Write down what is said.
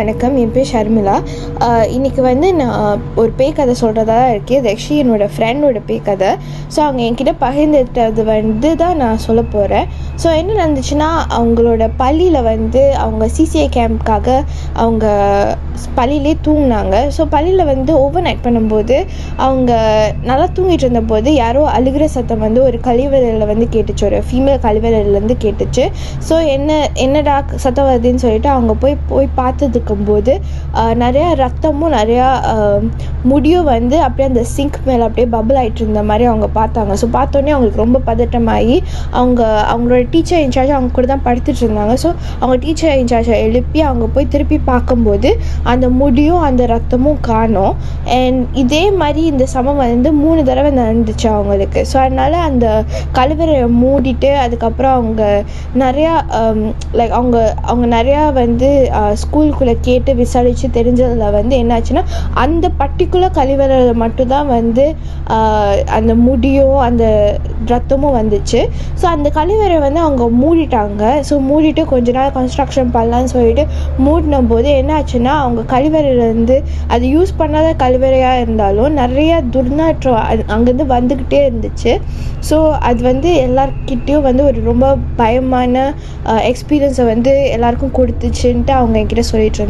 வணக்கம். என் பேர் ஷர்மிளா. இன்றைக்கி வந்து நான் ஒரு பேய் கதை சொல்கிறதா இருக்கேன் இது ஆக்சுவலி என்னோடய ஃப்ரெண்டோட பேய் கதை. ஸோ அவங்க என்கிட்ட பகிர்ந்துட்டது வந்து தான் நான் சொல்ல போகிறேன் ஸோ என்ன நடந்துச்சுன்னா அவங்களோட பள்ளியில் வந்து அவங்க சிசிஐ கேம்ப்காக அவங்க பள்ளியிலே தூங்கினாங்க. ஸோ பள்ளியில் வந்து ஓவர் நைட் பண்ணும்போது அவங்க நல்லா தூங்கிட்டு இருந்தபோது யாரோ அழுகிற சத்தம் வந்து ஒரு கழிவறையில் வந்து கேட்டுச்சு. ஒரு ஃபீமேல் கழிவறையிலேருந்து கேட்டுச்சு. ஸோ என்ன என்னடா சத்தம் வருதுன்னு சொல்லிட்டு அவங்க போய் போய் பார்த்ததுக்கு பார்க்கும்போது நிறையா ரத்தமும் நிறையா முடியும் வந்து அப்படியே அந்த சிங்க் மேலே அப்படியே பபிள் ஆகிட்டு இருந்த மாதிரி அவங்க பார்த்தாங்க. ஸோ பார்த்தோன்னே அவங்களுக்கு ரொம்ப பதட்டமாகி அவங்க அவங்களோட டீச்சர் இன்சார்ஜ் அவங்க கூட தான் படுத்துட்டு இருந்தாங்க. ஸோ அவங்க டீச்சர் இன்சார்ஜை எழுப்பி அவங்க போய் திருப்பி பார்க்கும்போது அந்த முடியும் அந்த ரத்தமும் காணோம். அண்ட் இதே மாதிரி இந்த சமம் வந்து மூணு தடவை நடந்துச்சு அவங்களுக்கு. ஸோ அதனால் அந்த கழுவறையை மூடிட்டு அதுக்கப்புறம் அவங்க நிறையா லைக் அவங்க அவங்க நிறையா வந்து ஸ்கூலுக்குள்ளே கேட்டு விசாரித்து தெரிஞ்சதில் வந்து என்னாச்சுன்னா அந்த பர்டிகுலர் கழிவறையில் மட்டும்தான் வந்து அந்த முடியும் அந்த ரத்தமும் வந்துச்சு. ஸோ அந்த கழிவறை வந்து அவங்க மூடிட்டாங்க. ஸோ மூடிட்டு கொஞ்ச நாள் கன்ஸ்ட்ரக்ஷன் பண்ணலான்னு சொல்லிட்டு மூடின போது என்னாச்சுன்னா அவங்க கழிவறையிலேருந்து அது யூஸ் பண்ணாத கழிவறையாக இருந்தாலும் நிறைய துர்நாற்றம் அது அங்கேருந்து வந்துக்கிட்டே இருந்துச்சு. ஸோ அது வந்து எல்லார்கிட்டேயும் வந்து ஒரு ரொம்ப பயமான எக்ஸ்பீரியன்ஸை வந்து எல்லாருக்கும் கொடுத்துச்சுன்ட்டு அவங்க என்கிட்ட சொல்லிட்டு இருந்தாங்க.